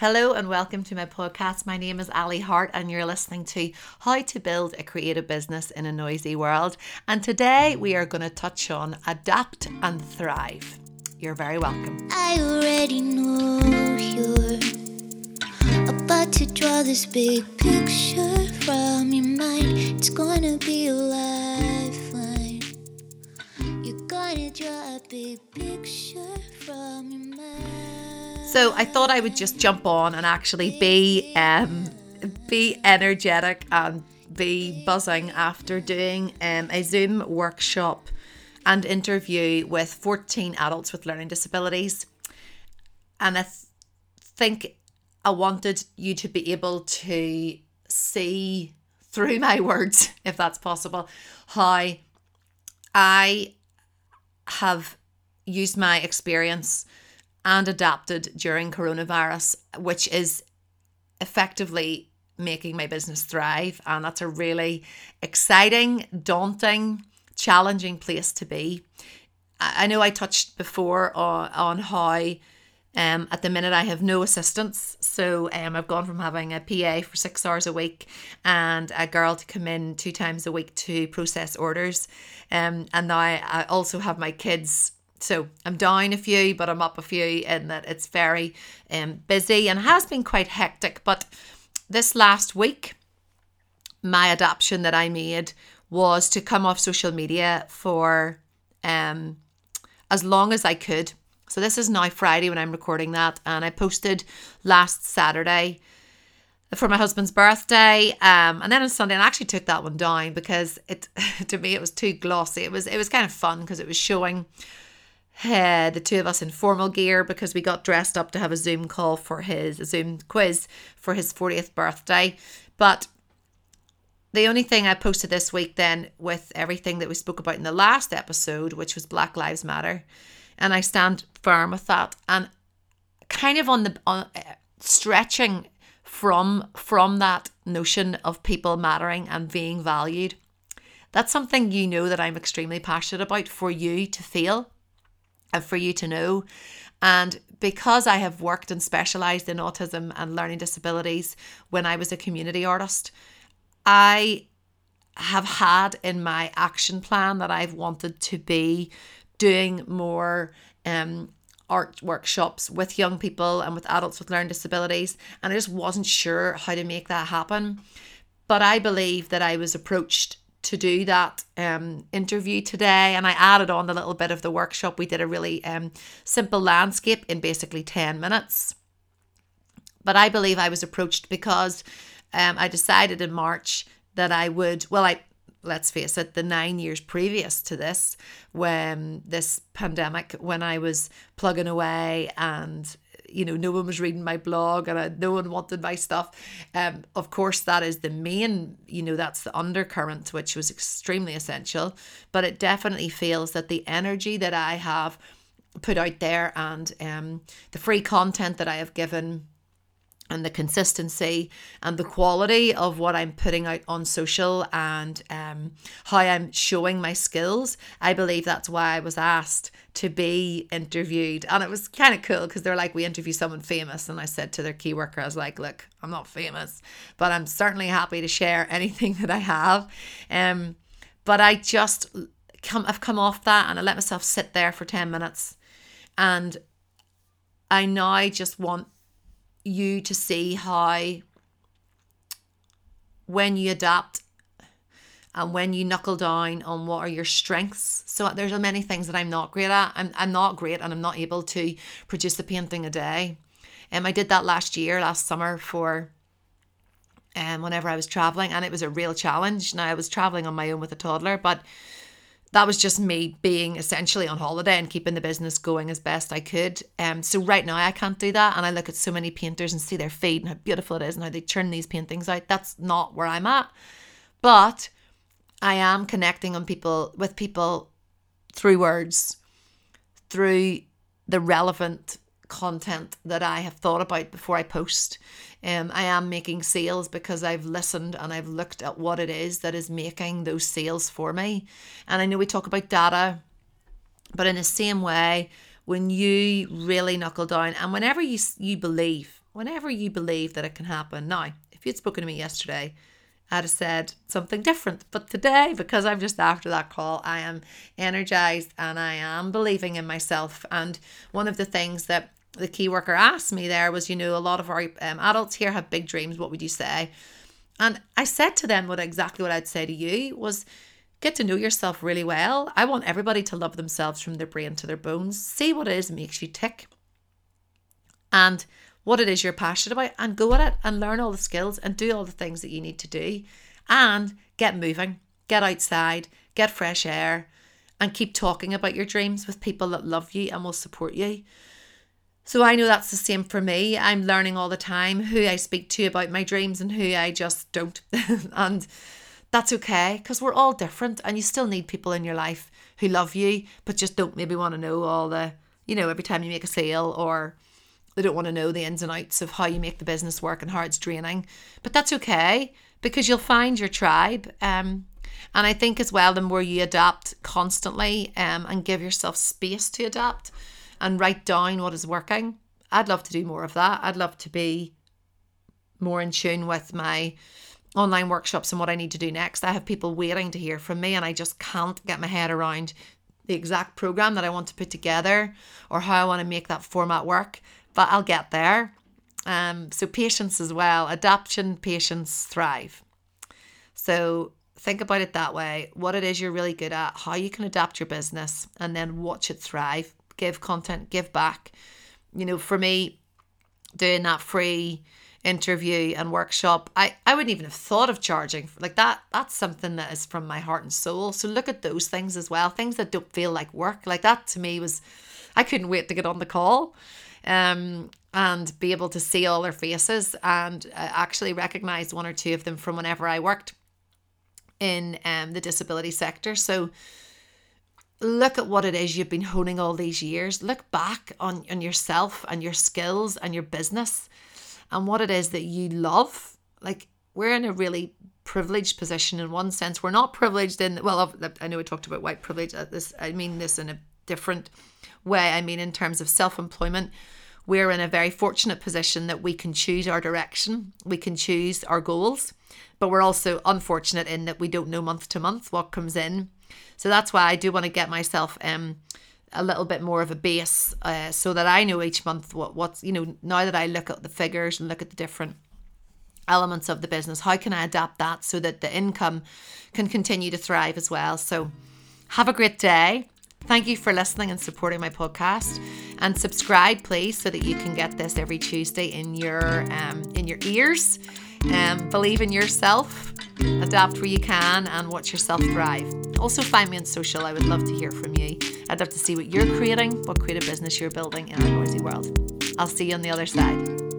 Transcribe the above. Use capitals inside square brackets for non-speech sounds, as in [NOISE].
Hello and welcome to my podcast. My name is Ali Hart, and you're listening to How to Build a Creative Business in a Noisy World. And today we are going to touch on adapt and thrive. You're very welcome. I already know you're about to draw this big picture from your mind. It's gonna be a lifeline. You're gonna draw a big picture from. So I thought I would just jump on and actually be um, be energetic and be buzzing after doing um, a Zoom workshop and interview with 14 adults with learning disabilities. And I th- think I wanted you to be able to see through my words, [LAUGHS] if that's possible, how I have used my experience and adapted during coronavirus, which is effectively making my business thrive. And that's a really exciting, daunting, challenging place to be. I know I touched before on, how um, at the minute I have no assistants. So um, I've gone from having a PA for six hours a week and a girl to come in two times a week to process orders. Um, and now I also have my kids so I'm down a few, but I'm up a few in that it's very um, busy and has been quite hectic. But this last week, my adaptation that I made was to come off social media for um, as long as I could. So this is now Friday when I'm recording that, and I posted last Saturday for my husband's birthday, um, and then on Sunday, I actually took that one down because it [LAUGHS] to me it was too glossy. It was it was kind of fun because it was showing uh, the two of us in formal gear because we got dressed up to have a Zoom call for his Zoom quiz for his 40th birthday. But the only thing I posted this week then with everything that we spoke about in the last episode, which was Black Lives Matter, and I stand firm with that and kind of on the on, uh, stretching from from that notion of people mattering and being valued. That's something you know that I'm extremely passionate about for you to feel for you to know. And because I have worked and specialized in autism and learning disabilities when I was a community artist, I have had in my action plan that I've wanted to be doing more um, art workshops with young people and with adults with learning disabilities. And I just wasn't sure how to make that happen. But I believe that I was approached to do that um, interview today and I added on a little bit of the workshop. We did a really um, simple landscape in basically 10 minutes. But I believe I was approached because um, I decided in March that I would, well, I let's face it, the nine years previous to this, when this pandemic, when I was plugging away and you know no one was reading my blog and I, no one wanted my stuff. Um of course that is the main you know that's the undercurrent which was extremely essential. But it definitely feels that the energy that i have put out there and um the free content that i have given and the consistency and the quality of what I'm putting out on social and um, how I'm showing my skills. I believe that's why I was asked to be interviewed. And it was kind of cool because they're like, we interview someone famous. And I said to their key worker, I was like, look, I'm not famous, but I'm certainly happy to share [LAUGHS] anything that I have. Um, but I just come, I've come off that and I let myself sit there for 10 minutes. And I now just want you to see how when you adapt and when you knuckle down on what are your strengths. So there's many things that I'm not great at. I'm, I'm not great and I'm not able to produce a painting a day. Um, I did that last year, last summer for um, whenever I was traveling and it was a real challenge. Now I was traveling on my own with a toddler, but that was just me being essentially on holiday and keeping the business going as best I could. Um, so right now I can't do that, and I look at so many painters and see their feed and how beautiful it is and how they churn these paintings out. That's not where I'm at, but I am connecting on people with people through words, through the relevant content that I have thought about before I post. Um, I am making sales because I've listened and I've looked at what it is that is making those sales for me. And I know we talk about data, but in the same way, when you really knuckle down and whenever you you believe whenever you believe that it can happen. Now, if you'd spoken to me yesterday, I'd have said something different. But today, because I'm just after that call, I am energized and I am believing in myself. And one of the things that the key worker asked me there was, you know, a lot of our um, adults here have big dreams. What would you say? And I said to them what exactly what I'd say to you was get to know yourself really well. I want everybody to love themselves from their brain to their bones. See what it is makes you tick. And what it is you're passionate about and go at it and learn all the skills and do all the things that you need to do and get moving, get outside, get fresh air, and keep talking about your dreams with people that love you and will support you. So I know that's the same for me. I'm learning all the time who I speak to about my dreams and who I just don't. [LAUGHS] and that's okay because we're all different and you still need people in your life who love you but just don't maybe want to know all the, you know, every time you make a sale or they don't want to know the ins and outs of how you make the business work and how it's draining. But that's okay because you'll find your tribe. Um, and I think as well, the more you adapt constantly um, and give yourself space to adapt and write down what is working, I'd love to do more of that. I'd love to be more in tune with my online workshops and what I need to do next. I have people waiting to hear from me, and I just can't get my head around the exact program that I want to put together or how I want to make that format work but I'll get there. Um, so patience as well, adaptation, patience, thrive. So think about it that way. What it is you're really good at, how you can adapt your business, and then watch it thrive. Give content, give back. You know, for me, doing that free interview and workshop, I, I wouldn't even have thought of charging. Like that, that's something that is from my heart and soul. So look at those things as well. Things that don't feel like work. Like that to me was I couldn't wait to get on the call um, and be able to see all their faces and uh, actually recognize one or two of them from whenever I worked in um, the disability sector. So look at what it is you've been honing all these years. Look back on, on yourself and your skills and your business and what it is that you love. Like we're in a really privileged position in one sense. We're not privileged in well, I know we talked about white privilege. Uh, this I mean this in a different way. I mean, in terms of self employment, we're in a very fortunate position that we can choose our direction, we can choose our goals, but we're also unfortunate in that we don't know month to month what comes in. So that's why I do want to get myself um, a little bit more of a base uh, so that I know each month what what's you know now that I look at the figures and look at the different elements of the business how can I adapt that so that the income can continue to thrive as well so have a great day Thank you for listening and supporting my podcast. And subscribe, please, so that you can get this every Tuesday in your um, in your ears. Um, believe in yourself, adapt where you can, and watch yourself thrive. Also, find me on social. I would love to hear from you. I'd love to see what you're creating, what creative business you're building in our noisy world. I'll see you on the other side.